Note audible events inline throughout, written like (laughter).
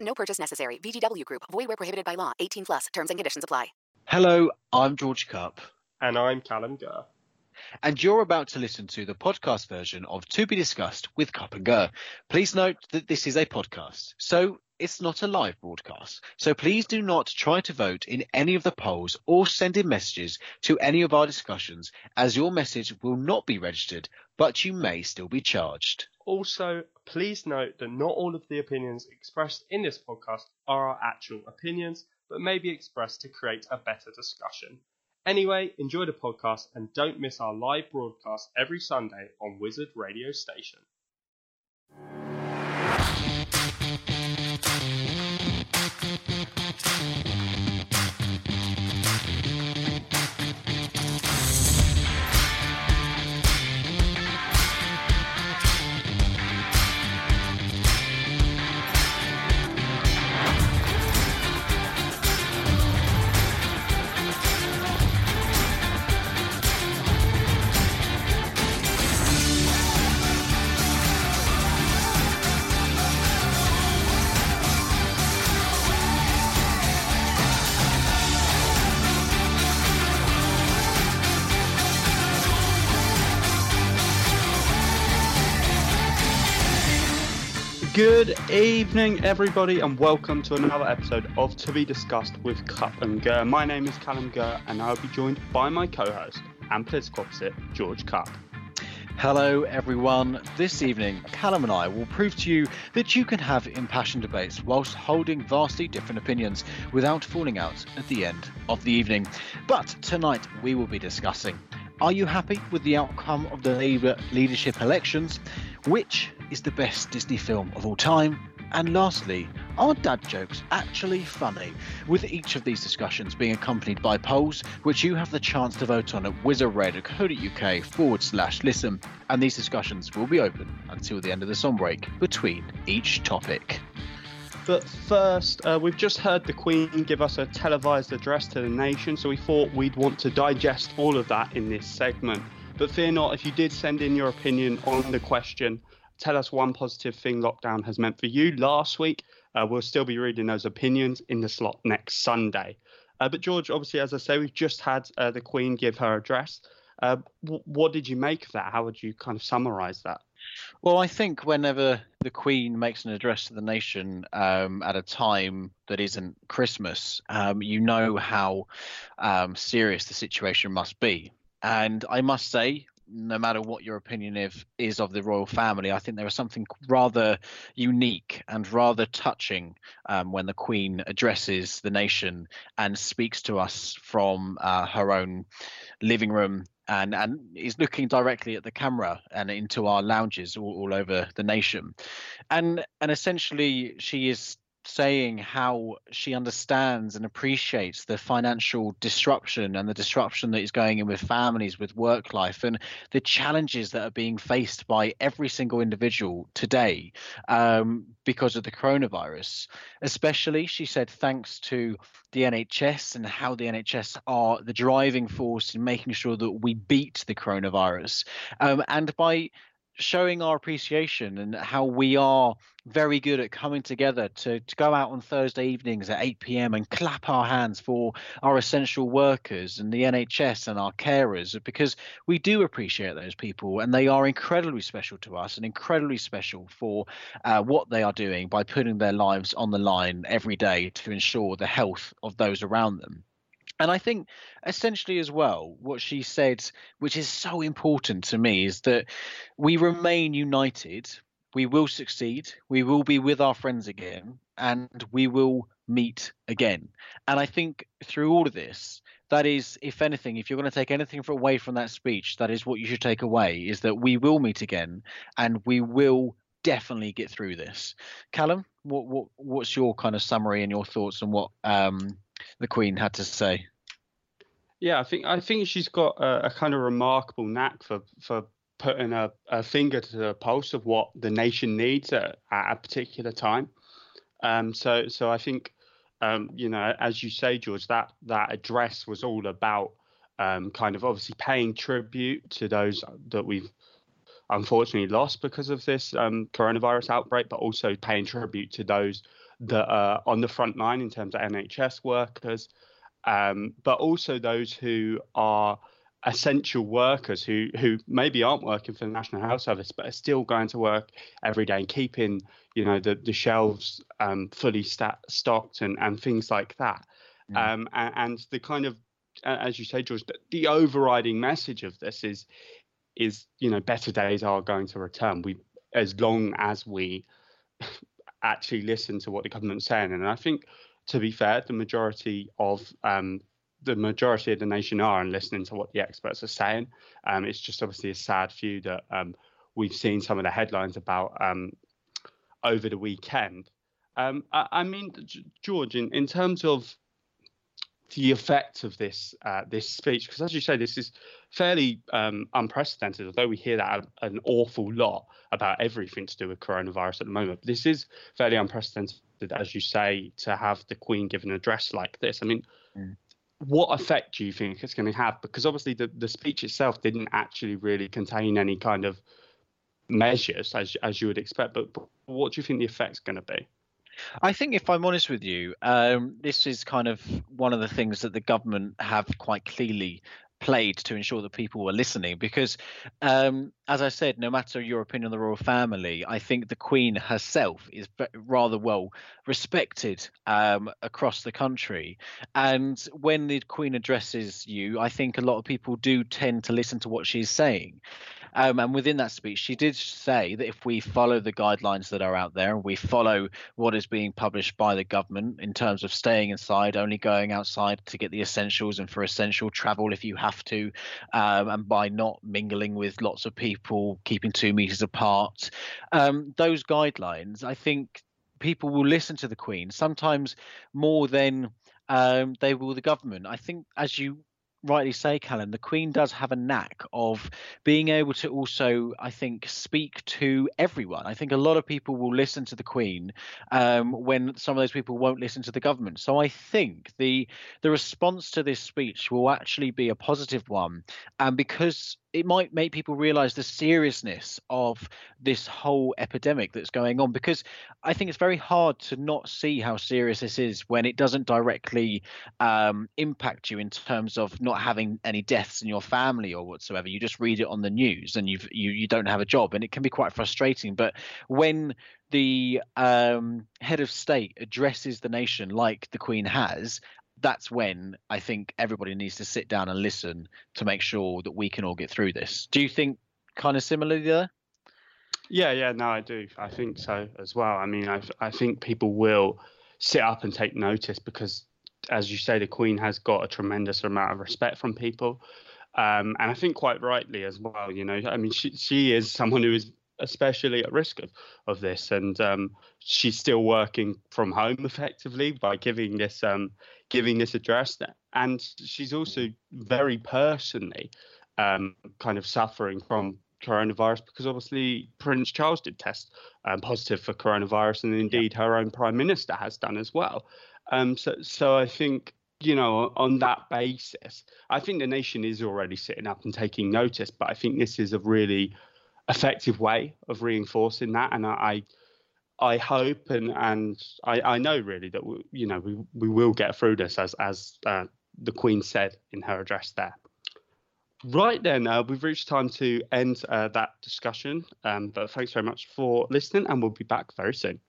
No purchase necessary. VGW Group. Void where prohibited by law. 18 plus. Terms and conditions apply. Hello, I'm George Cup, And I'm Callum Gurr. and you're about to listen to the podcast version of To Be Discussed with Cup and Gurr. Please note that this is a podcast, so it's not a live broadcast. So please do not try to vote in any of the polls or send in messages to any of our discussions, as your message will not be registered, but you may still be charged. Also, please note that not all of the opinions expressed in this podcast are our actual opinions, but may be expressed to create a better discussion. Anyway, enjoy the podcast and don't miss our live broadcast every Sunday on Wizard Radio Station. Good evening, everybody, and welcome to another episode of To Be Discussed with Cup and Gurr. My name is Callum Gurr, and I'll be joined by my co-host and political opposite, George Cup. Hello, everyone. This evening, Callum and I will prove to you that you can have impassioned debates whilst holding vastly different opinions without falling out at the end of the evening. But tonight, we will be discussing Are you happy with the outcome of the Labour leadership elections? Which is the best Disney film of all time? And lastly, are dad jokes actually funny? With each of these discussions being accompanied by polls, which you have the chance to vote on at wizardradio.co.uk forward slash listen, and these discussions will be open until the end of the song break between each topic. But first, uh, we've just heard the Queen give us a televised address to the nation, so we thought we'd want to digest all of that in this segment. But fear not, if you did send in your opinion on the question, tell us one positive thing lockdown has meant for you last week. Uh, we'll still be reading those opinions in the slot next Sunday. Uh, but George, obviously, as I say, we've just had uh, the Queen give her address. Uh, w- what did you make of that? How would you kind of summarise that? Well, I think whenever the Queen makes an address to the nation um, at a time that isn't Christmas, um, you know how um, serious the situation must be. And I must say, no matter what your opinion of, is of the royal family, I think there is something rather unique and rather touching um, when the Queen addresses the nation and speaks to us from uh, her own living room and and is looking directly at the camera and into our lounges all, all over the nation. And and essentially she is saying how she understands and appreciates the financial disruption and the disruption that is going in with families with work life and the challenges that are being faced by every single individual today um, because of the coronavirus especially she said thanks to the NHS and how the NHS are the driving force in making sure that we beat the coronavirus. Um, and by showing our appreciation and how we are very good at coming together to, to go out on Thursday evenings at 8 p.m. and clap our hands for our essential workers and the NHS and our carers because we do appreciate those people and they are incredibly special to us and incredibly special for uh, what they are doing by putting their lives on the line every day to ensure the health of those around them. And I think essentially as well, what she said, which is so important to me, is that we remain united. We will succeed. We will be with our friends again, and we will meet again. And I think through all of this, that is, if anything, if you're going to take anything away from that speech, that is what you should take away: is that we will meet again, and we will definitely get through this. Callum, what what what's your kind of summary and your thoughts on what um, the Queen had to say? Yeah, I think I think she's got a, a kind of remarkable knack for for putting a, a, finger to the pulse of what the nation needs at, at a particular time. Um, so so I think um, you know, as you say, George, that that address was all about um, kind of obviously paying tribute to those that we've unfortunately lost because of this um, coronavirus outbreak, but also paying tribute to those that are on the front line in terms of NHS workers, um, but also those who are essential workers who who maybe aren't working for the National Health Service but are still going to work every day and keeping you know the the shelves um, fully stat- stocked and and things like that. Mm. Um, and, and, the kind of as you say, George, the, the overriding message of this is is you know better days are going to return. We as long as we actually listen to what the government's saying, and I think to be fair, the majority of um, the majority of the nation are and listening to what the experts are saying. Um, it's just obviously a sad few that um, we've seen some of the headlines about um, over the weekend. Um, I, I, mean, George, in, in terms of the effect of this uh, this speech, because as you say, this is fairly um, unprecedented. Although we hear that an awful lot about everything to do with coronavirus at the moment, this is fairly unprecedented, as you say, to have the Queen give an address like this. I mean, mm what effect do you think it's going to have? Because obviously the, the speech itself didn't actually really contain any kind of measures as as you would expect. But, but what do you think the effect's going to be? I think, if I'm honest with you, um, this is kind of one of the things that the government have quite clearly played to ensure that people were listening because um, as i said no matter your opinion on the royal family i think the queen herself is rather well respected um, across the country. And when the queen addresses you i think a lot of people do tend to listen to what she's saying um, and within that speech, she did say that if we follow the guidelines that are out there and we follow what is being published by the government in terms of staying inside, only going outside to get the essentials and for essential travel if you have to, um, and by not mingling with lots of people, keeping two meters apart, um, those guidelines, I think people will listen to the Queen sometimes more than um, they will the government. I think, as you rightly say, Callum, the Queen does have a knack of being able to also, I think, speak to everyone. I think a lot of people will listen to the Queen um, when some of those people won't listen to the government. So I think the the response to this speech will actually be a positive one, and because it might make people realize the seriousness of this whole epidemic that's going on because I think it's very hard to not see how serious this is when it doesn't directly um, impact you in terms of not having any deaths in your family or whatsoever. You just read it on the news and you've, you you don't have a job, and it can be quite frustrating. But when the um, head of state addresses the nation like the Queen has, that's when I think everybody needs to sit down and listen to make sure that we can all get through this. Do you think kind of similarly there? Yeah, yeah, no, I do. I think so as well. I mean, I, I think people will sit up and take notice because, as you say, the Queen has got a tremendous amount of respect from people. Um, and I think quite rightly as well. You know, I mean, she she is someone who is especially at risk of, of this. And um, she's still working from home effectively by giving this um, giving this address. And she's also very personally um, kind of suffering from coronavirus because obviously Prince Charles did test um, positive for coronavirus, and indeed her own prime minister has done as well. Um, so, so I think you know, on that basis, I think the nation is already sitting up and taking notice. But I think this is a really effective way of reinforcing that. And I, I hope and and I, I know really that we, you know we we will get through this as as uh, the Queen said in her address there. Right then, uh, we've reached time to end uh, that discussion. Um, but thanks very much for listening, and we'll be back very soon.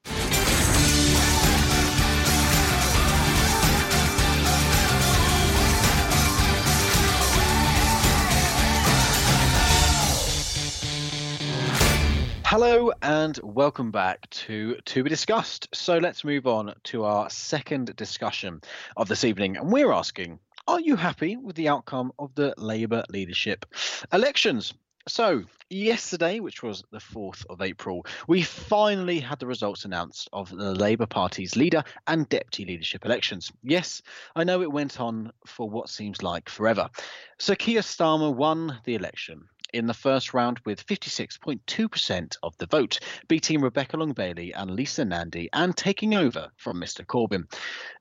Hello and welcome back to To Be Discussed. So let's move on to our second discussion of this evening. And we're asking Are you happy with the outcome of the Labour leadership elections? So, yesterday, which was the 4th of April, we finally had the results announced of the Labour Party's leader and deputy leadership elections. Yes, I know it went on for what seems like forever. So, Keir Starmer won the election in the first round with 56.2% of the vote, beating Rebecca Long Bailey and Lisa Nandy and taking over from Mr. Corbyn.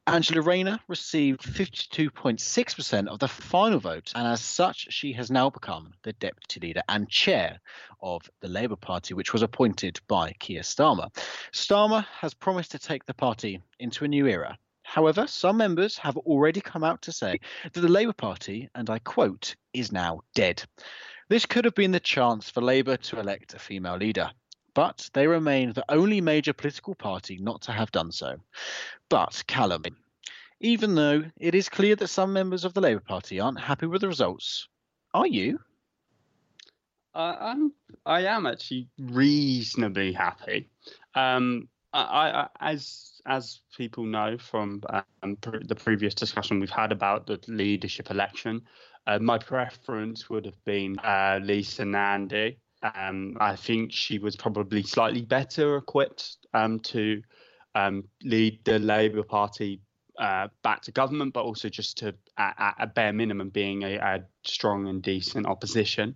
Angela Rayner received 52.6% of the final vote, and as such, she has now become the deputy leader and chair of the Labour Party, which was appointed by Keir Starmer. Starmer has promised to take the party into a new era. However, some members have already come out to say that the Labour Party, and I quote, is now dead. This could have been the chance for Labour to elect a female leader, but they remain the only major political party not to have done so. But Callum, even though it is clear that some members of the Labour Party aren't happy with the results, are you? Uh, I'm I am actually reasonably happy. Um, I, I, as as people know from um, the previous discussion we've had about the leadership election, uh, my preference would have been uh, Lisa Nandy. Um, I think she was probably slightly better equipped um, to um, lead the Labour Party uh, back to government, but also just to, at, a bare minimum, being a, a strong and decent opposition.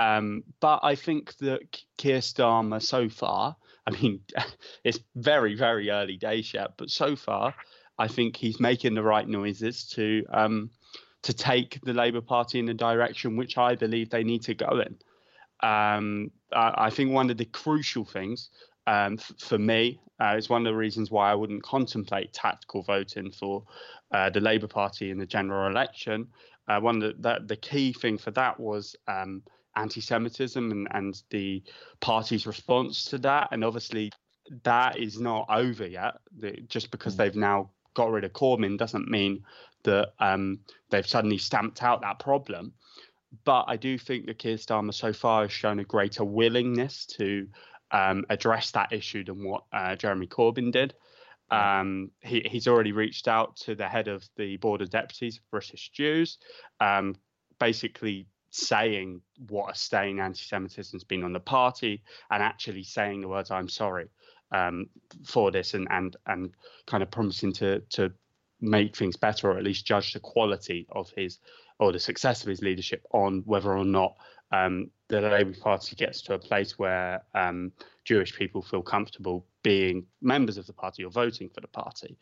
Um, but I think that Keir Starmer so far, I mean, (laughs) it's very, very early days yet, but so far, I think he's making the right noises to um, to take the Labour Party in the direction which I believe they need to go in. Um, I, I, think one of the crucial things um, f- for me uh, is one of the reasons why I wouldn't contemplate tactical voting for uh, the Labour Party in the general election. Uh, one of the, the, the, key thing for that was um, anti-Semitism and, and the party's response to that, and obviously that is not over yet. The, just because mm. they've now got rid of Corbyn doesn't mean that um, they've suddenly stamped out that problem. But I do think that Keir Starmer so far has shown a greater willingness to um, address that issue than what uh, Jeremy Corbyn did. Um, he, he's already reached out to the head of the Board of Deputies of British Jews, um, basically saying what a stain anti-Semitism has been on the party, and actually saying the words "I'm sorry" um, for this, and and and kind of promising to to make things better or at least judge the quality of his or the success of his leadership on whether or not um, the Labour Party gets to a place where um, Jewish people feel comfortable being members of the party or voting for the party.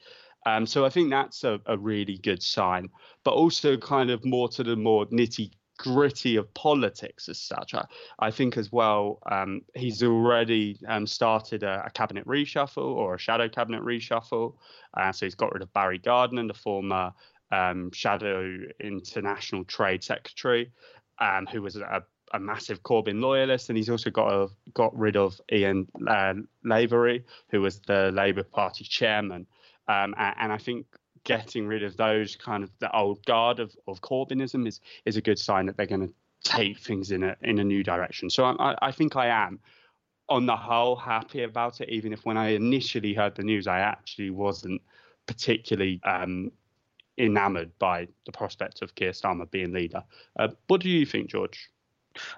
Um, so I think that's a, a, really good sign, but also kind of more to the more nitty gritty of politics as such. I, I think as well, um, he's already um, started a, a, cabinet reshuffle or a shadow cabinet reshuffle. Uh, so he's got rid of Barry Gardiner, the former um, shadow international trade secretary, um, who was a, a, massive Corbyn loyalist, and he's also got a, got rid of Ian uh, Lavery, who was the Labour Party chairman. Um, and, and I think getting rid of those kind of the old guard of, of Corbynism is is a good sign that they're going to take things in a in a new direction. So I, I think I am on the whole happy about it, even if when I initially heard the news, I actually wasn't particularly um, enamored by the prospect of Keir Starmer being leader. Uh, what do you think, George?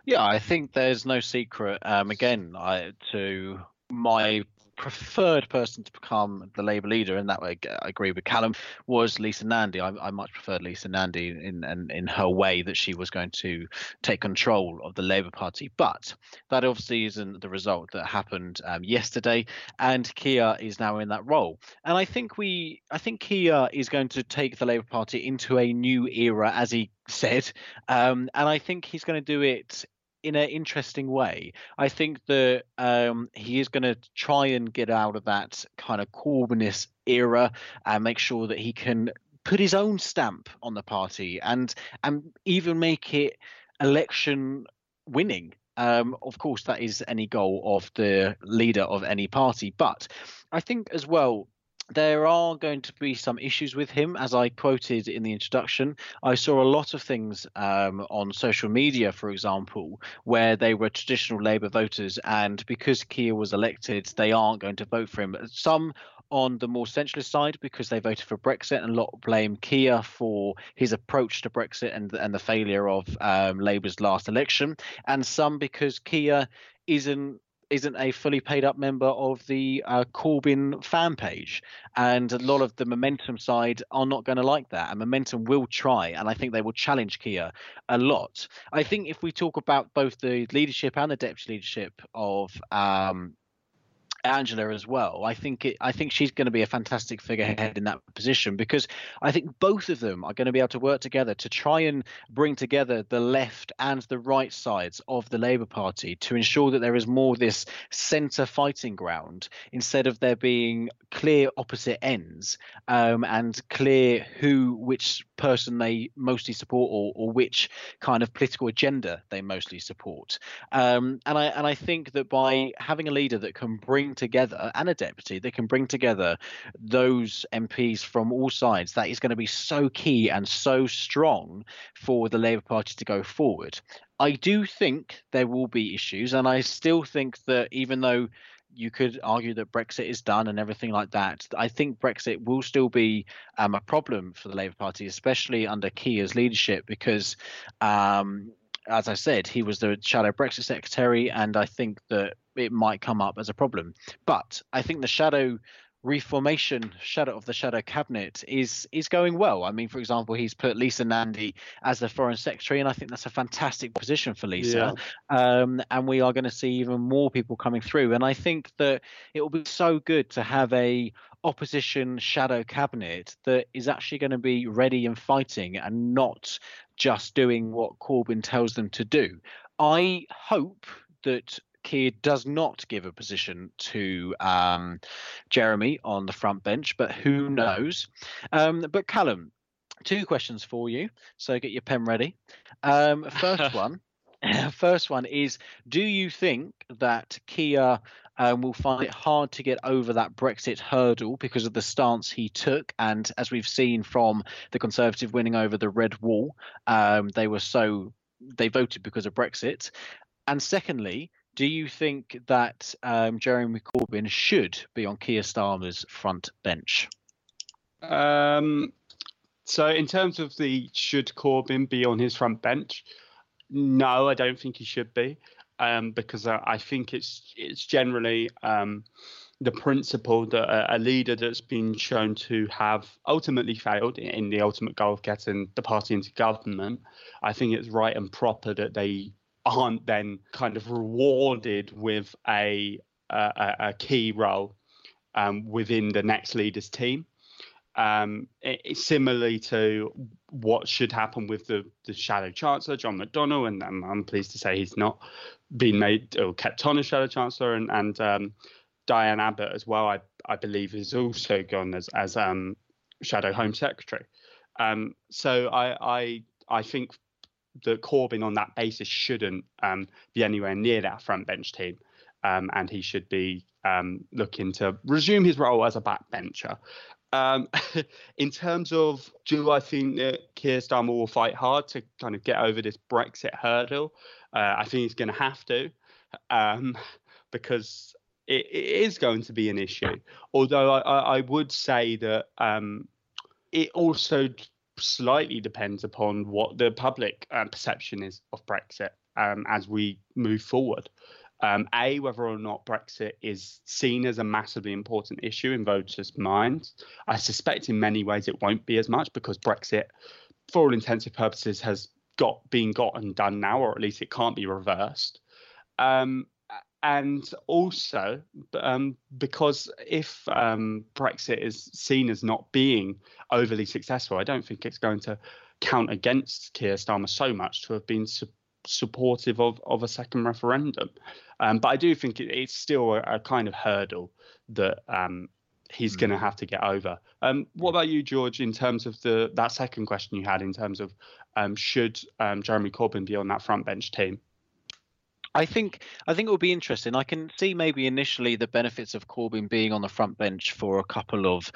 Yeah, I think there's no secret. Um, again, I, to my preferred person to become the Labour leader, and that way, I agree with Callum, was Lisa Nandy. I, I much preferred Lisa Nandy in, in, in her way that she was going to take control of the Labour Party. But that obviously isn't the result that happened um, yesterday, and Keir is now in that role. And I think we, I think Keir is going to take the Labour Party into a new era, as he said, um, and I think he's going to do it in an interesting way. I think that um, he is going to try and get out of that kind of Corbynist era and make sure that he can put his own stamp on the party and and even make it election winning. Um, of course, that is any goal of the leader of any party, but I think as well there are going to be some issues with him, as I quoted in the introduction. I saw a lot of things um, on social media, for example, where they were traditional Labour voters, and because Keir was elected, they aren't going to vote for him. Some on the more centralist side because they voted for Brexit, and a lot blame Keir for his approach to Brexit and and the failure of um, Labour's last election, and some because Keir isn't isn't a fully paid up member of the uh, Corbyn fan page. And a lot of the Momentum side are not going to like that. And Momentum will try, and I think they will challenge Keir a lot. I think if we talk about both the leadership and the deputy leadership of um, Angela as well. I think it, I think she's going to be a fantastic figurehead in that position because I think both of them are going to be able to work together to try and bring together the left and the right sides of the Labour Party to ensure that there is more this centre fighting ground instead of there being clear opposite ends um, and clear who which person they mostly support or, or which kind of political agenda they mostly support. Um, and I and I think that by having a leader that can bring together and a deputy that can bring together those MPs from all sides, that is going to be so key and so strong for the Labour Party to go forward. I do think there will be issues, and I still think that even though you could argue that Brexit is done and everything like that. I think Brexit will still be um, a problem for the Labour Party, especially under Keir's leadership, because, um, as I said, he was the shadow Brexit secretary, and I think that it might come up as a problem. But I think the shadow reformation shadow of the shadow cabinet is is going well. I mean, for example, he's put Lisa Nandy as the foreign secretary, and I think that's a fantastic position for Lisa. Yeah. Um, and we are going to see even more people coming through. And I think that it will be so good to have a opposition shadow cabinet that is actually going to be ready and fighting and not just doing what Corbyn tells them to do. I hope that Keir does not give a position to um, Jeremy on the front bench, but who knows? Um, but Callum, two questions for you. So get your pen ready. Um, first (laughs) one. (clears throat) First one is: Do you think that Keir um, will find it hard to get over that Brexit hurdle because of the stance he took. And as we've seen from the Conservative winning over the Red Wall, um, they were so they voted because of Brexit. And secondly, do you think that um, Jeremy Corbyn should be on Keir Starmer's front bench? Um, so, in terms of the should Corbyn be on his front bench, no, I don't think he should be, um, because I, I, think it's it's generally um, the principle that a, a, leader that's been shown to have ultimately failed in, in the ultimate goal of getting the party into government. I think it's right and proper that they aren't then kind of rewarded with a a, a key role um, within the next leader's team. Um, it, similarly to what should happen with the, the shadow chancellor, John McDonnell, and I'm pleased to say he's not been made or kept on as shadow chancellor, and, and um, Diane Abbott as well, I, I believe, is also gone as as um, shadow home secretary. Um, so I, I I think that Corbyn on that basis shouldn't um, be anywhere near that front bench team, um, and he should be um, looking to resume his role as a backbencher. Um, (laughs) in terms of, do I think that Keir Starmer will fight hard to kind of get over this Brexit hurdle? Uh, I think he's going to have to, um, (laughs) because it, it is going to be an issue. Although I, I would say that um, it also slightly depends upon what the public um, perception is of Brexit um, as we move forward. Um, a, whether or not Brexit is seen as a massively important issue in voters' minds. I suspect in many ways it won't be as much because Brexit, for all intensive purposes, has got been gotten done now, or at least it can't be reversed. Um, and also um, because if um, Brexit is seen as not being overly successful, I don't think it's going to count against Keir Starmer so much to have been su- supportive of, of a second referendum. Um, but I do think it, it's still a, a, kind of hurdle that um, he's mm. going to have to get over. Um, what about you, George? In terms of the that second question you had, in terms of um, should Jeremy Corbyn be on that front bench team? I think I think it will be interesting. I can see maybe initially the benefits of Corbyn being on the front bench for a couple of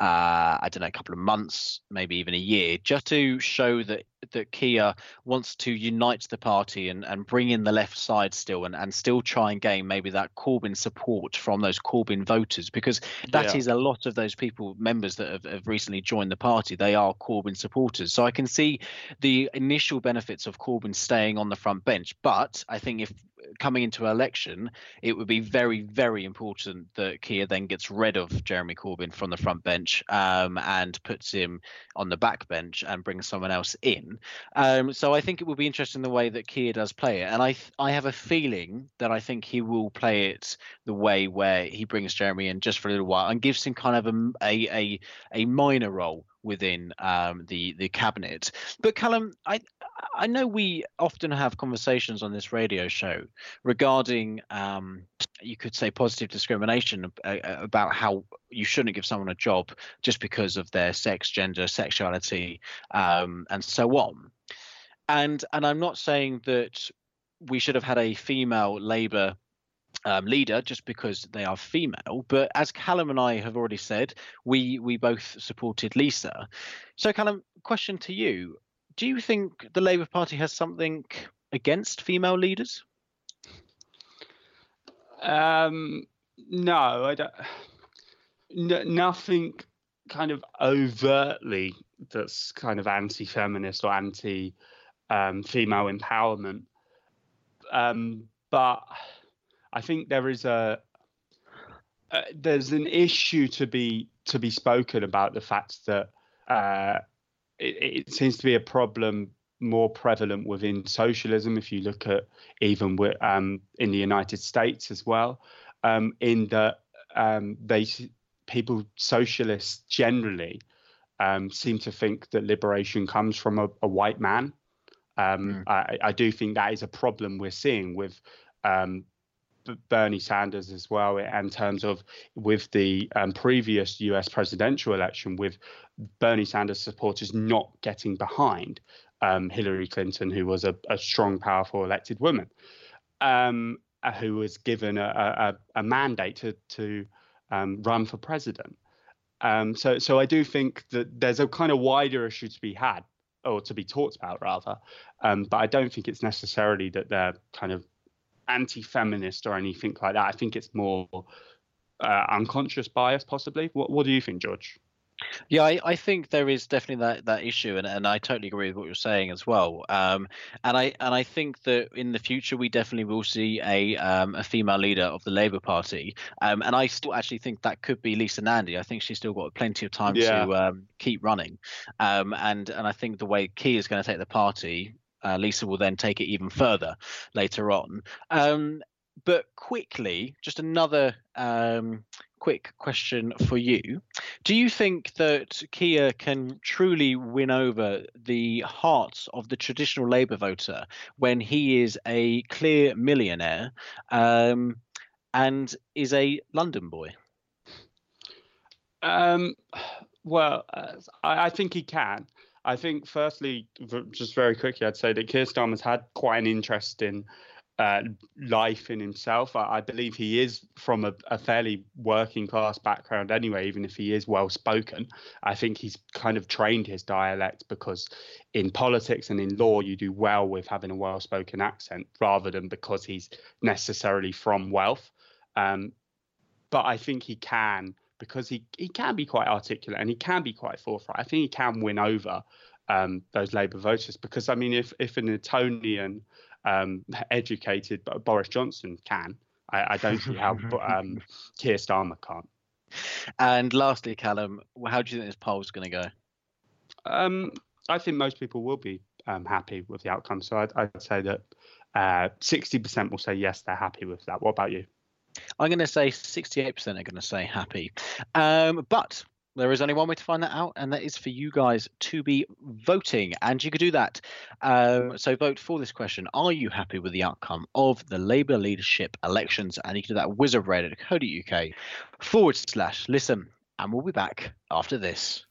uh, I don't know, a couple of months, maybe even a year, just to show that that Keir wants to unite the party and, and bring in the left side still and, and still try and gain maybe that Corbyn support from those Corbyn voters because that Yeah. is a lot of those people, members that have, have recently joined the party, they are Corbyn supporters. So I can see the initial benefits of Corbyn staying on the front bench. But I think if coming into election, it would be very, very important that Keir then gets rid of Jeremy Corbyn from the front bench um, and puts him on the back bench and brings someone else in. Um, so I think it will be interesting the way that Keir does play it, and I th- I have a feeling that I think he will play it the way where he brings Jeremy in just for a little while and gives him kind of a a a, a minor role within um, the the cabinet. But Callum, I I know we often have conversations on this radio show regarding um, you could say positive discrimination uh, about how you shouldn't give someone a job just because of their sex, gender, sexuality, um, and so on. And and I'm not saying that we should have had a female Labour um, leader just because they are female. But as Callum and I have already said, we we both supported Lisa. So Callum, question to you: Do you think the Labour Party has something against female leaders? Um, no, I don't. Nothing kind of overtly that's kind of anti-feminist or anti um, female empowerment. Um, but I think there is a uh, there's an issue to be to be spoken about the fact that uh, it, it seems to be a problem more prevalent within socialism. If you look at even with, um, in the United States as well, um, in that um, they people socialists generally um, seem to think that liberation comes from a, a white man. Um, I, I do think that is a problem we're seeing with um, Bernie Sanders as well, in terms of with the um, previous US presidential election, with Bernie Sanders supporters not getting behind um, Hillary Clinton, who was a, a strong, powerful elected woman, um, uh, who was given a, a, a mandate to, to um, run for president. Um, so, so I do think that there's a kind of wider issue to be had, or to be talked about rather. Um, but I don't think it's necessarily that they're kind of anti-feminist or anything like that. I think it's more uh, unconscious bias, possibly. What, what do you think, George? Yeah, I, I think there is definitely that, that issue, and, and I totally agree with what you're saying as well. Um, and I and I think that in the future we definitely will see a um, a female leader of the Labour Party. Um, and I still actually think that could be Lisa Nandy. I think she's still got plenty of time Yeah. to um, keep running. Um, and and I think the way Keir is going to take the party, uh, Lisa will then take it even further later on. Um, but quickly, just another um, quick question for you. Do you think that Keir can truly win over the hearts of the traditional Labour voter when he is a clear millionaire um, and is a London boy? Um, well, uh, I, I think he can. I think, firstly, just very quickly, I'd say that Keir Starmer's had quite an interest in uh, life in himself. I, I believe he is from a, a fairly working class background anyway, even if he is well spoken. I think he's kind of trained his dialect because in politics and in law, you do well with having a well spoken accent rather than because he's necessarily from wealth. Um, but I think he can because he, he can be quite articulate and he can be quite forthright. I think he can win over um, those Labour voters because I mean, if if an Etonian um, educated B- Boris Johnson can, I, I don't see how (laughs) um, Keir Starmer can't. And lastly, Callum, how do you think this poll is going to go? Um, I think most people will be um, happy with the outcome. So I'd, I'd say that uh, 60% will say yes, they're happy with that. What about you? I'm going to say 68% are going to say happy. Um, but there is only one way to find that out, and that is for you guys to be voting. And you could do that. Um, so vote for this question Are you happy with the outcome of the Labour leadership elections? And you can do that at wizardradio.co.uk forward slash listen. And we'll be back after this.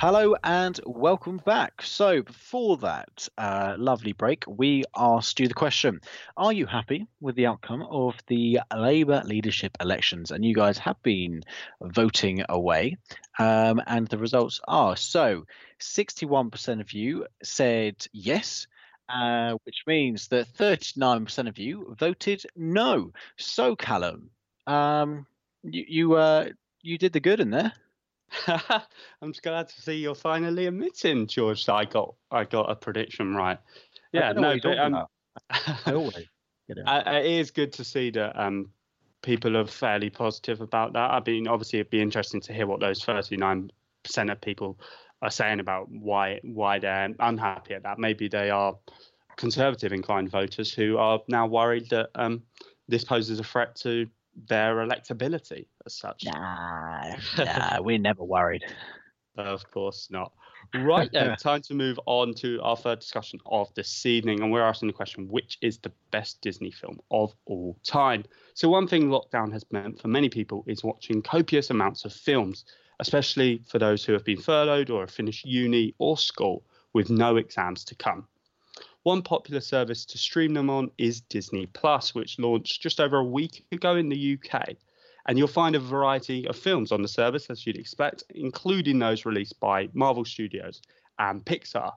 Hello and welcome back. So, before that uh, lovely break, we asked you the question Are you happy with the outcome of the Labour leadership elections? And you guys have been voting away. Um, and the results are so 61% of you said yes. Uh, which means that 39% of you voted no. So, Callum, um, you you, uh, you did the good in there. (laughs) I'm just glad to see you're finally admitting, George, that I got I got a prediction right. Yeah, no, but, um, I always it. (laughs) it is good to see that um, people are fairly positive about that. I mean, obviously, it'd be interesting to hear what those 39% of people are saying about why why they're unhappy at that. Maybe they are conservative inclined voters who are now worried that um, this poses a threat to their electability as such. Nah, (laughs) nah, we're never worried. Of course not. Right then, (laughs) time to move on to our third discussion of this evening. And we're asking the question which is the best Disney film of all time? So, one thing lockdown has meant for many people is watching copious amounts of films, especially for those who have been furloughed or have finished uni or school with no exams to come. One popular service to stream them on is Disney Plus, which launched just over a week ago in the UK. And you'll find a variety of films on the service, as you'd expect, including those released by Marvel Studios and Pixar.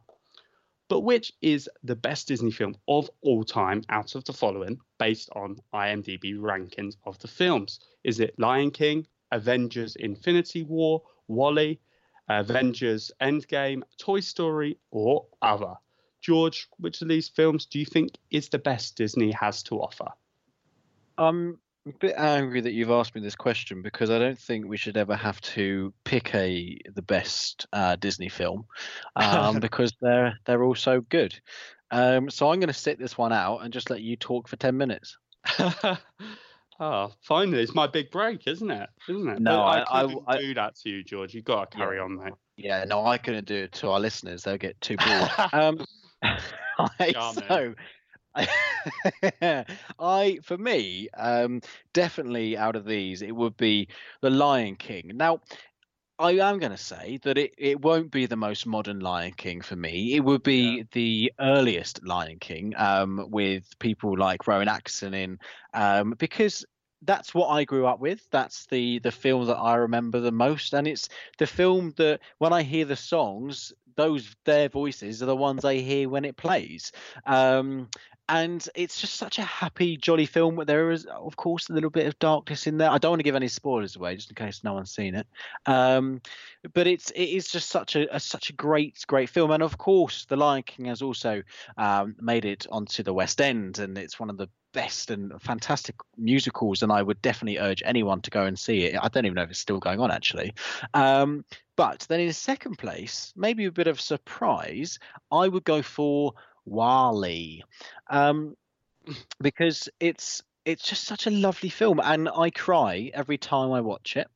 But which is the best Disney film of all time out of the following, based on IMDb rankings of the films? Is it Lion King, Avengers Infinity War, WALL-E, Avengers Endgame, Toy Story, or other? George, which of these films do you think is the best Disney has to offer? I'm a bit angry that you've asked me this question because I don't think we should ever have to pick a the best uh, Disney film um, (laughs) because they're they're all so good. Um, so I'm going to sit this one out and just let you talk for ten minutes. oh, (laughs) finally, it's my big break, isn't it? Isn't it? No, I- I, couldn't I- do that to you, George. You've got to carry on, mate. Yeah, no, I couldn't do it to our listeners; they'll get too bored. (laughs) um, (laughs) I, Charming. so, (laughs) I for me, um, definitely out of these, it would be the Lion King. Now, I am going to say that it, it won't be the most modern Lion King for me. It would be the earliest Lion King, um, with people like Rowan Atkinson in, um, because that's what I grew up with. That's the the film that I remember the most, and it's the film that when I hear the songs, those their voices are the ones I hear when it plays. Um, and it's just such a happy, jolly film. There is, of course, a little bit of darkness in there. I don't want to give any spoilers away, just in case no one's seen it. Um, but it's it is just such a, a such a great great film, and of course, The Lion King has also um, made it onto the West End, and it's one of the best and fantastic musicals. And I would definitely urge anyone to go and see it. I don't even know if it's still going on actually. Um, but then in second place, maybe a bit of surprise, I would go for WALL-E, um, (clears throat) because it's it's just such a lovely film, and I cry every time I watch it.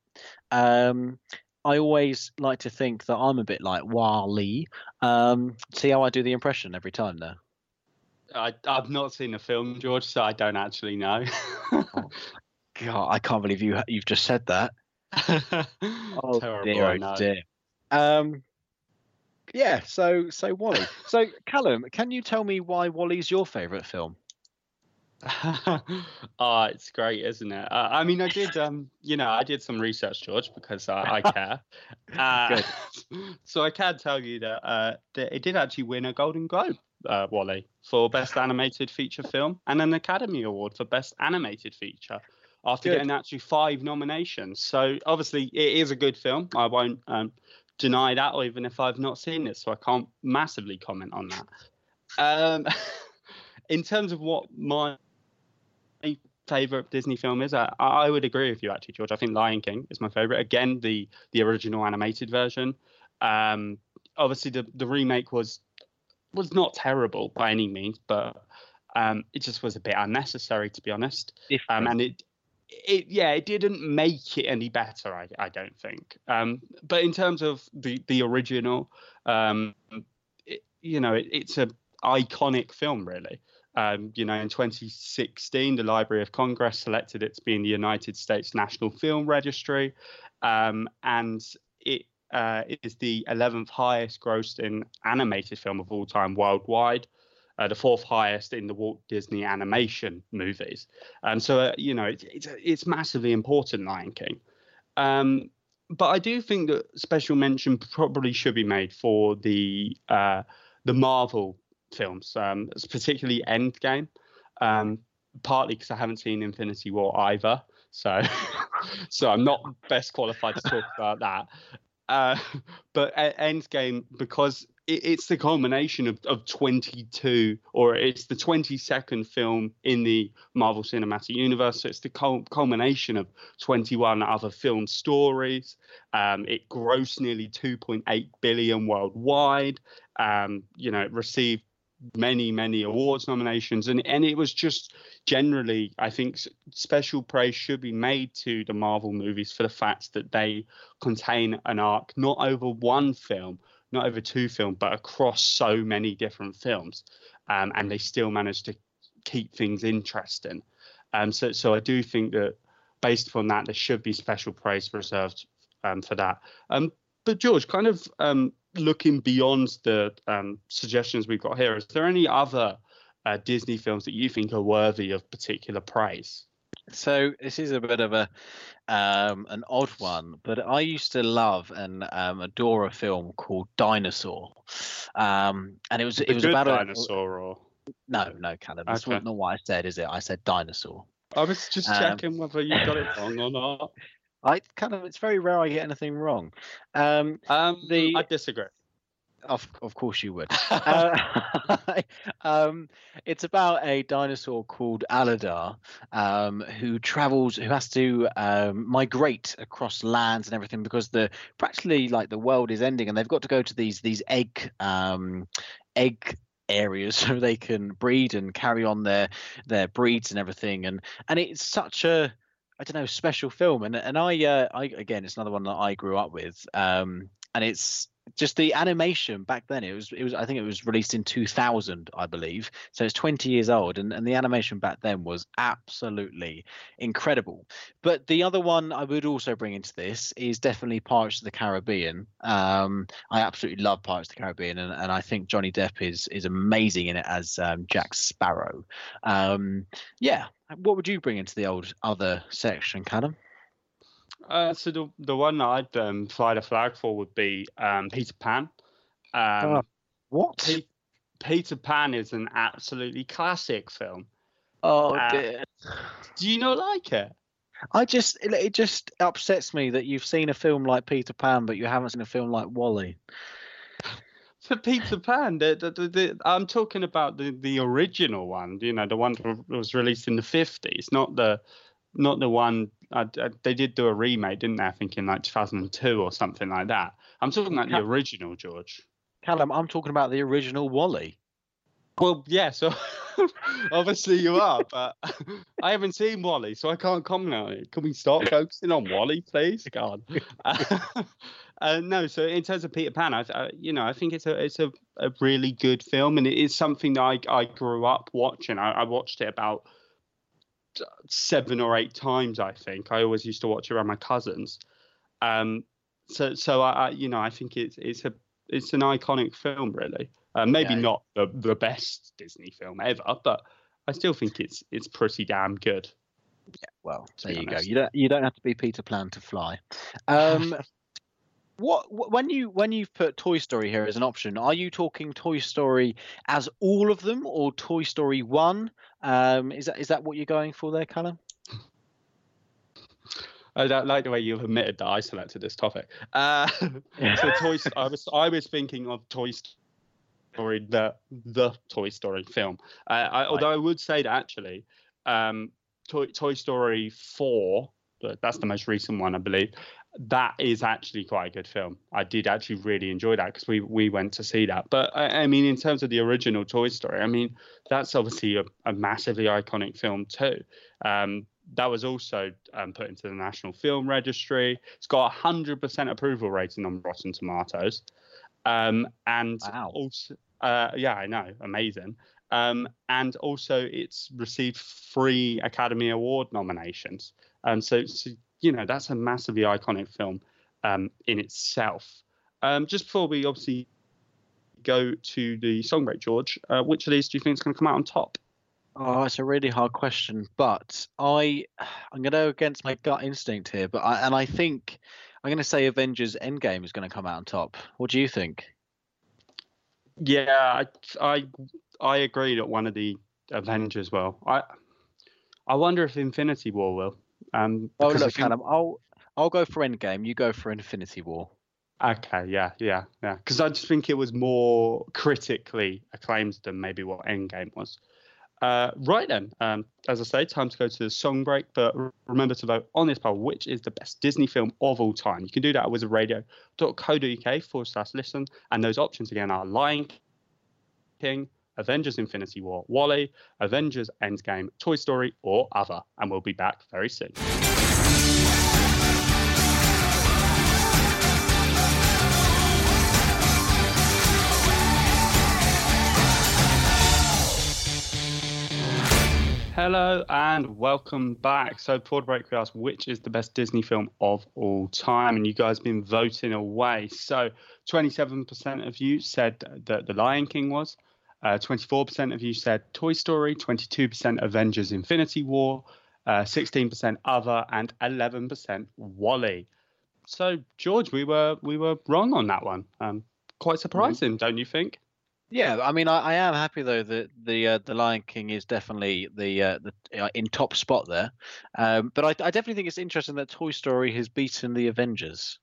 Um, I always like to think that I'm a bit like WALL-E. Um, see how I do the impression every time, though. I, I've not seen the film, George, so I don't actually know. (laughs) God, I can't believe you you've just said that. (laughs) Oh Terrible, dear, oh dear. Um, yeah. So so WALL-E. so (laughs) Callum, can you tell me why WALL-E's your favourite film? (laughs) oh, it's great, isn't it? Uh, I mean, I did, um, you know, I did some research, George, because uh, I care. Uh, so I can tell you that, uh, that it did actually win a Golden Globe, uh, WALL-E, for Best Animated Feature Film and an Academy Award for Best Animated Feature after Good. getting actually five nominations. So obviously, it is a good film. I won't um, deny that, or even if I've not seen it, so I can't massively comment on that. Um, (laughs) in terms of what my favorite Disney film is, I, I would agree with you actually, George. I think Lion King is my favorite. Again, the the original animated version. Um, obviously, the the remake was was not terrible by any means, but um, it just was a bit unnecessary, to be honest. Um, and it it yeah, it didn't make it any better. I I don't think. Um, but in terms of the the original, um, it, you know, it, it's a iconic film, really. Um, you know, in 2016, the Library of Congress selected it to be in the United States National Film Registry, um, and it uh, is the 11th highest grossing animated film of all time worldwide. Uh, the fourth highest in the Walt Disney animation movies. Um, so, uh, you know, it's, it's, massively important, Lion King. Um, but I do think that special mention probably should be made for the uh, the Marvel films, um, particularly Endgame. Um, partly because I haven't seen Infinity War either, so (laughs) so I'm not best qualified to talk about that. Uh, but Endgame because it, it's the culmination of, of 22 or it's the 22nd film in the Marvel Cinematic Universe. So it's the culmination of 21 other film stories. Um, it grossed nearly 2.8 billion worldwide. Um, you know, it received many many awards nominations and and it was just generally i think special praise should be made to the marvel movies for the fact that they contain an arc not over one film not over two films but across so many different films um, and they still manage to keep things interesting um, so so i do think that based upon that there should be special praise reserved um, for that um, but george kind of um, looking beyond the um, suggestions we've got here, is there any other uh, Disney films that you think are worthy of particular praise? So this is a bit of a um, an odd one, but I used to love and um, adore a film called Dinosaur, um, and it was the it was about a dinosaur or no no Callum. That's Okay. not what I said, is it? I said dinosaur. I was just Um, checking whether you got it wrong or not. (laughs) I kind of it's very rare I get anything wrong. Um, Um, The- I disagree. Of of course you would. (laughs) uh, (laughs) um, it's about a dinosaur called Aladar, um, who travels, who has to um, migrate across lands and everything because the practically like the world is ending, and they've got to go to these these egg um, egg areas (laughs) so they can breed and carry on their their breeds and everything, and and it's such a I don't know special film, and and I uh, I again it's another one that I grew up with, um, and it's just the animation back then it was it was i think it was released in 2000 i believe. So it's 20 years old and, and the animation back then was absolutely incredible. But the other one i would also bring into this is definitely pirates of the caribbean. Um i absolutely love pirates of the caribbean and, and i think johnny depp is is amazing in it as um, jack sparrow. Um yeah what would you bring into the old other section callum Uh, so the the one that I'd um, fly the flag for would be um, Peter Pan. Um, Oh, what Pe- Peter Pan is an absolutely classic film. oh uh, dear Do you not like it? I just it, it just upsets me that you've seen a film like Peter Pan, but you haven't seen a film like WALL-E. (laughs) For Peter Pan, the, the, the, the, I'm talking about the, the original one. You know, the one that was released in the 50s, not the not the one uh, uh, they did do a remake, didn't they? I think in like 2002 or something like that. I'm talking about the original, George. Callum, I'm talking about the original WALL-E. Well, yeah, so (laughs) obviously you are, but I haven't seen WALL-E, so I can't comment on it. Can we start (laughs) focusing on WALL-E, please? (laughs) God. uh, no, so in terms of Peter Pan, I, I, you know, I think it's a it's a, a really good film, and it is something that I I grew up watching. I, I watched it about seven or eight times. I think I always used to watch it around my cousins. Um, so so I, I you know I think it's it's a it's an iconic film, really. Uh, maybe Yeah. not the, the best Disney film ever, but I still think it's it's pretty damn good. Well, there you go. You don't you don't have to be Peter Pan to fly. Um, (laughs) what when you when you've put Toy Story here as an option, are you talking Toy Story as all of them or Toy Story one? Um, is that is that what you're going for there, Callum? I don't like the way you've admitted that I selected this topic. Uh, (laughs) so Toy, I was I was thinking of Toy Story, the the Toy Story film. Uh, I, although I would say that actually, um, Toy Toy Story four, that's the most recent one, I believe. That is actually quite a good film. I did actually really enjoy that because we we went to see that. But I, I mean, in terms of the original Toy Story, I mean, that's obviously a, a massively iconic film too. Um, that was also um, put into the National Film Registry. It's got a hundred percent approval rating on Rotten Tomatoes, um, and Wow. also, uh, yeah, I know, amazing. Um, and also, it's received three Academy Award nominations. And so, so you know, that's a massively iconic film. um, in itself. Um, just before we obviously go to the song break, George, uh, which of these do you think is going to come out on top? Oh, it's a really hard question, but I I'm going to go against my gut instinct here, but I, and I think I'm going to say Avengers Endgame is going to come out on top. What do you think? Yeah, I, I I agree that one of the Avengers will. I I wonder if Infinity War will. Um, Oh, look, Callum, I'll I'll go for Endgame. You go for Infinity War. Okay, yeah, yeah, yeah. Because I just think it was more critically acclaimed than maybe what Endgame was. Uh, right then, um, as I say, time to go to the song break. But remember to vote on this poll, which is the best Disney film of all time. You can do that at wizardradio.co.uk forward slash listen. And those options again are Lion King, Avengers Infinity War, WALL-E, Avengers Endgame, Toy Story, or other. And we'll be back very soon. Hello and welcome back. So, the break, we asked which is the best Disney film of all time, and you guys have been voting away. So, 27% of you said that The Lion King was, uh, 24% of you said Toy Story, 22% Avengers Infinity War, uh, 16% Other, and 11% WALL-E. So, George, we were we were wrong on that one. Um, quite surprising, don't you think? Yeah, I mean, I, I am happy though that the uh, the Lion King is definitely the uh, the uh, in top spot there. Um, but I, I definitely think it's interesting that Toy Story has beaten the Avengers.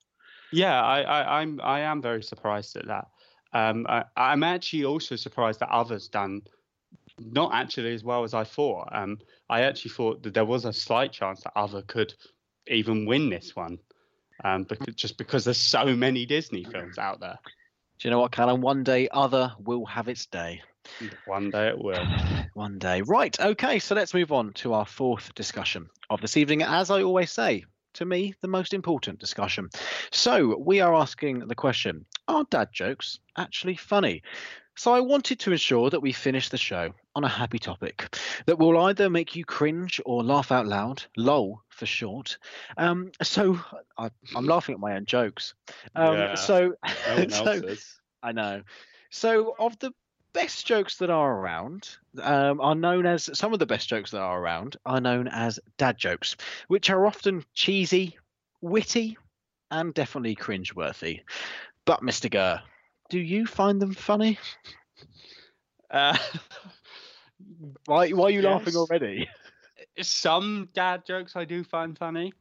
Yeah, I, I, I'm I am very surprised at that. Um, I, I'm actually also surprised that others done not actually as well as I thought. Um, I actually thought that there was a slight chance that other could even win this one, um, because, just because there's so many Disney films out there. Do you know what, Callum? One day, other will have its day. (laughs) One day it will. (sighs) One day. Right. Okay. So let's move on to our fourth discussion of this evening. As I always say, to me, the most important discussion. So we are asking the question Are dad jokes actually funny? So I wanted to ensure that we finish the show on a happy topic that will either make you cringe or laugh out loud, lol for short. Um, so I, I'm laughing at my own jokes. Um, Yeah. So, No (laughs) so. I know. So, of the best jokes that are around, um, are known as some of the best jokes that are around are known as dad jokes, which are often cheesy, witty, and definitely cringeworthy. But, Mr. Gurr, do you find them funny? Uh, (laughs) Why, why are you laughing already? some dad jokes I do find funny.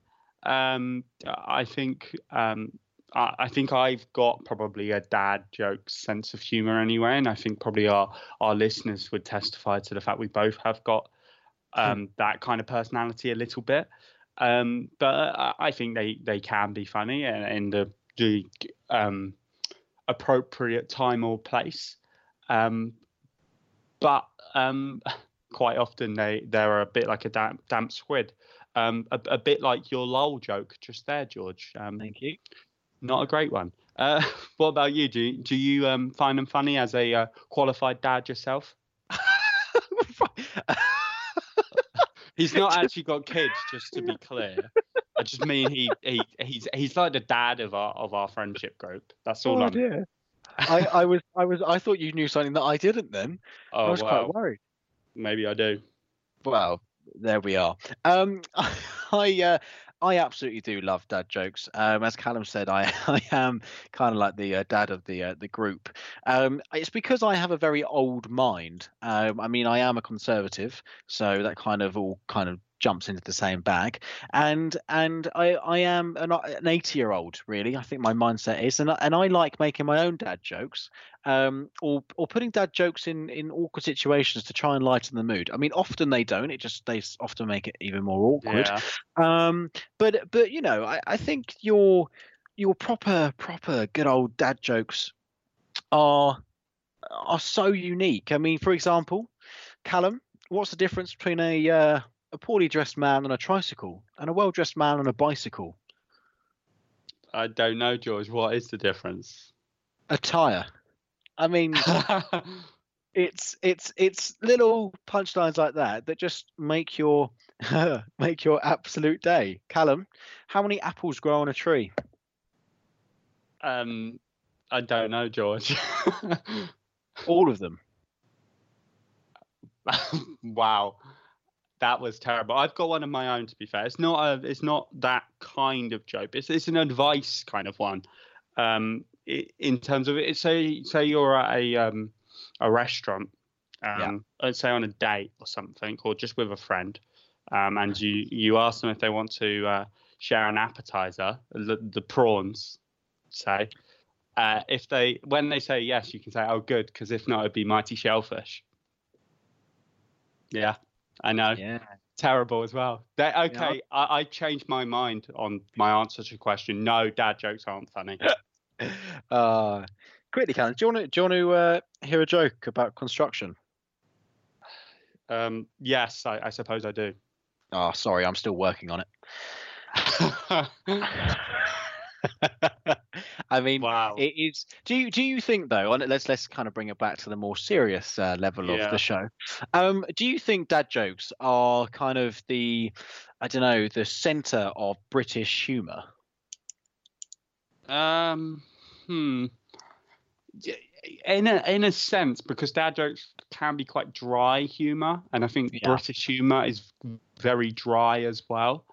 Um, I think um, I, I think I've got probably a dad joke sense of humor anyway, and I think probably our our listeners would testify to the fact we both have got um, that kind of personality a little bit. Um, but I, I think they they can be funny in, in the the um, appropriate time or place. Um, but um, (laughs) quite often they they're a bit like a damp, damp squid. Um, a, a bit like your lol joke just there, George. Um, Thank you. Not a great one. Uh, (laughs) what about you? Do you, do you um, find them funny as a uh, qualified dad yourself? (laughs) He's not actually got kids, just to be (laughs) clear. I just mean he, he he's he's like the dad of our of our friendship group. That's all Oh, I'm. dear. I, I was I was I thought you knew something that I didn't then. I Oh was wow, quite worried. maybe I do. Well, there we are. Um, I uh, I absolutely do love dad jokes. Um, as Callum said, I (laughs) I am kind of like the uh, dad of the uh, the group. Um, it's because I have a very old mind. Um, I mean, I am a conservative, so that kind of all kind of jumps into the same bag. And and I I am an an eighty year old really. I think my mindset is, and I, and I like making my own dad jokes um, or or putting dad jokes in in awkward situations to try and lighten the mood. I mean, often they don't. It just they often make it even more awkward. Yeah. Um, but but you know, I, I think your your proper proper good old dad jokes are are so unique. I mean, for example, Callum, what's the difference between a uh, a poorly dressed man on a tricycle and a well dressed man on a bicycle? I don't know, George. What is the difference? Attire. I mean, (laughs) it's it's it's little punchlines like that that just make your (laughs) make your absolute day. Callum, how many apples grow on a tree? Um, I don't know, George. (laughs) All of them. wow, that was terrible. I've got one of my own. To be fair, it's not a, it's not that kind of joke. It's it's an advice kind of one. Um, i in terms of it, say say you're at a um a restaurant, um, let's say on a date or something, or just with a friend, um, and you you ask them if they want to uh, share an appetizer, the, the prawns, say. Uh, if they when they say yes, you can say, "Oh, good," because if not, it'd be mighty shellfish. Yeah, I know. Yeah. Terrible as well. They, okay, I, I changed my mind on my answer to your question. No, dad jokes aren't funny. (laughs) Uh, quickly, Callum, do you want to do you want to uh, hear a joke about construction? um, yes, I, I suppose I do. Oh, sorry, I'm still working on it. (laughs) (laughs) I mean, wow. it is. Do you do you think though? And let's let's kind of bring it back to the more serious uh, level Yeah. of the show. Um, do you think dad jokes are kind of the, I don't know, the centre of British humour? Um, hmm. In a in a sense, because dad jokes can be quite dry humor, and I think Yeah. British humor is very dry as well.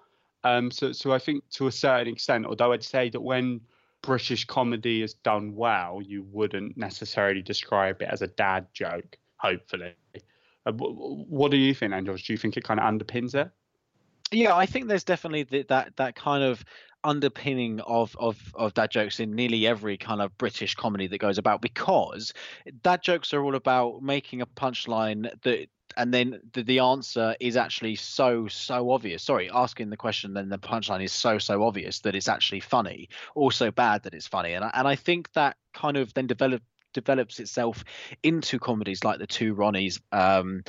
Um, so so I think to a certain extent, although I'd say that when British comedy is done well, you wouldn't necessarily describe it as a dad joke. Hopefully, uh, wh- wh- what do you think, Angels? Do you think it kind of underpins it? Yeah, I think there's definitely th- that that kind of underpinning of of of dad jokes in nearly every kind of British comedy that goes about because dad jokes are all about making a punchline that and then the, the answer is actually so so obvious. Sorry asking the question then the punchline is so so obvious that it's actually funny or so bad that it's funny. And I, and I think that kind of then develop develops itself into comedies like the two Ronnies um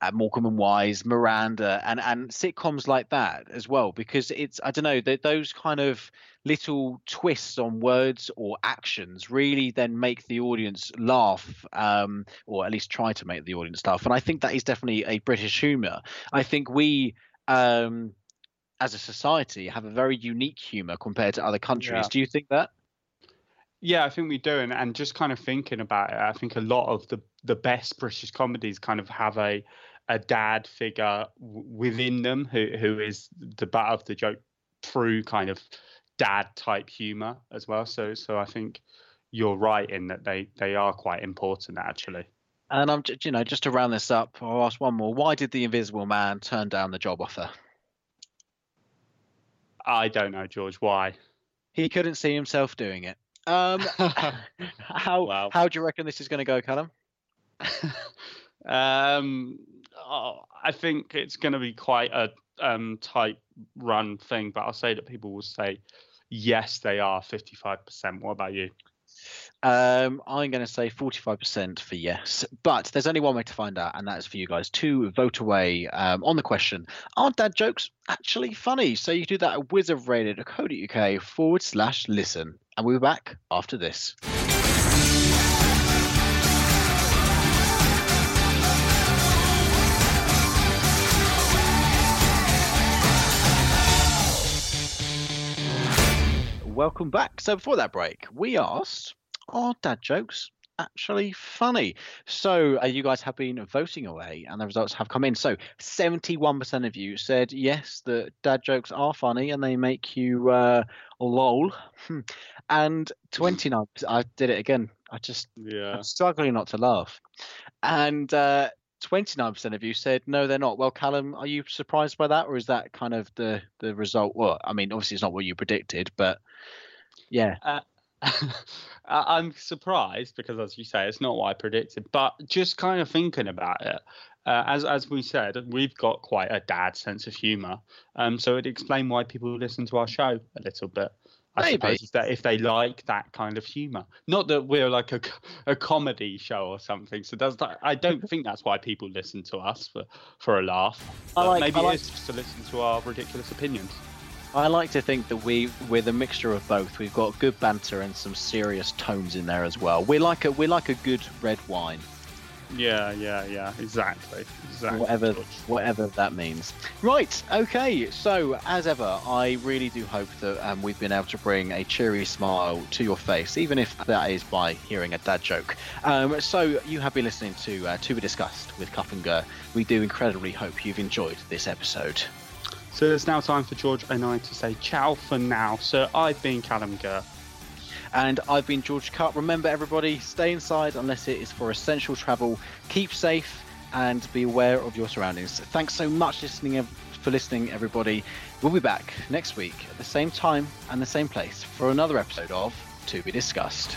uh, Morecambe and Wise, Miranda, and and sitcoms like that as well, because it's I don't know that those kind of little twists on words or actions really then make the audience laugh, um, or at least try to make the audience laugh. And I think that is definitely a British humour. I think we. Um, as a society, have a very unique humour compared to other countries. Yeah. Do you think that? Yeah, I think we do, and, and just kind of thinking about it, I think a lot of the the best British comedies kind of have a a dad figure w- within them who who is the butt of the joke through kind of dad type humor as well. So so I think you're right in that they they are quite important actually. And I'm, you know, just to round this up, I'll ask one more. Why did the Invisible Man turn down the job offer? I don't know, George, why. He couldn't see himself doing it. Um, (laughs) how Wow. how do you reckon this is going to go, Callum? (laughs) um, oh, I think it's going to be quite a um, tight run thing, but I'll say that people will say yes, they are 55%. What about you? Um, I'm going to say 45% for yes, but there's only one way to find out, and that is for you guys to vote away um, on the question: Are dad jokes actually funny? So you do that at wizardradio.co.uk forward slash listen, and we'll be back after this. Welcome back. So before that break, we asked, are dad jokes actually funny? So uh, you guys have been voting away, and the results have come in. So 71% of you said yes, that dad jokes are funny and they make you uh, lol. Hmm. and 29, I did it again. I just Yeah. I'm struggling not to laugh. And uh, 29% of you said no, they're not. Well, Callum, are you surprised by that, or is that kind of the the result? Well, I mean, obviously it's not what you predicted, but yeah, (laughs) I- I'm surprised because, as you say, it's not what I predicted. But just kind of thinking about it, uh, as as we said, we've got quite a dad sense of humour. Um, so it explain why people listen to our show a little bit. I Maybe. suppose if they, if they like that kind of humour, not that we're like a, a comedy show or something. So does that? I don't (laughs) think that's why people listen to us for for a laugh. But like- maybe like- is just to listen to our ridiculous opinions. I like to think that we we're the mixture of both. We've got good banter and some serious tones in there as well. We're like a we're like a good red wine. Yeah, yeah, yeah. Exactly. Exactly. whatever whatever that means. Right. Okay. So as ever, I really do hope that um, we've been able to bring a cheery smile to your face, even if that is by hearing a dad joke. Um, so you have been listening to uh, To Be Discussed with Cup and Gurr. We do incredibly hope you've enjoyed this episode. So it's now time for George and I to say ciao for now. So I've been Callum Gurr. And I've been George Cup. Remember, everybody, stay inside unless it is for essential travel. Keep safe and be aware of your surroundings. Thanks so much listening for listening, everybody. We'll be back next week at the same time and the same place for another episode of To Be Discussed.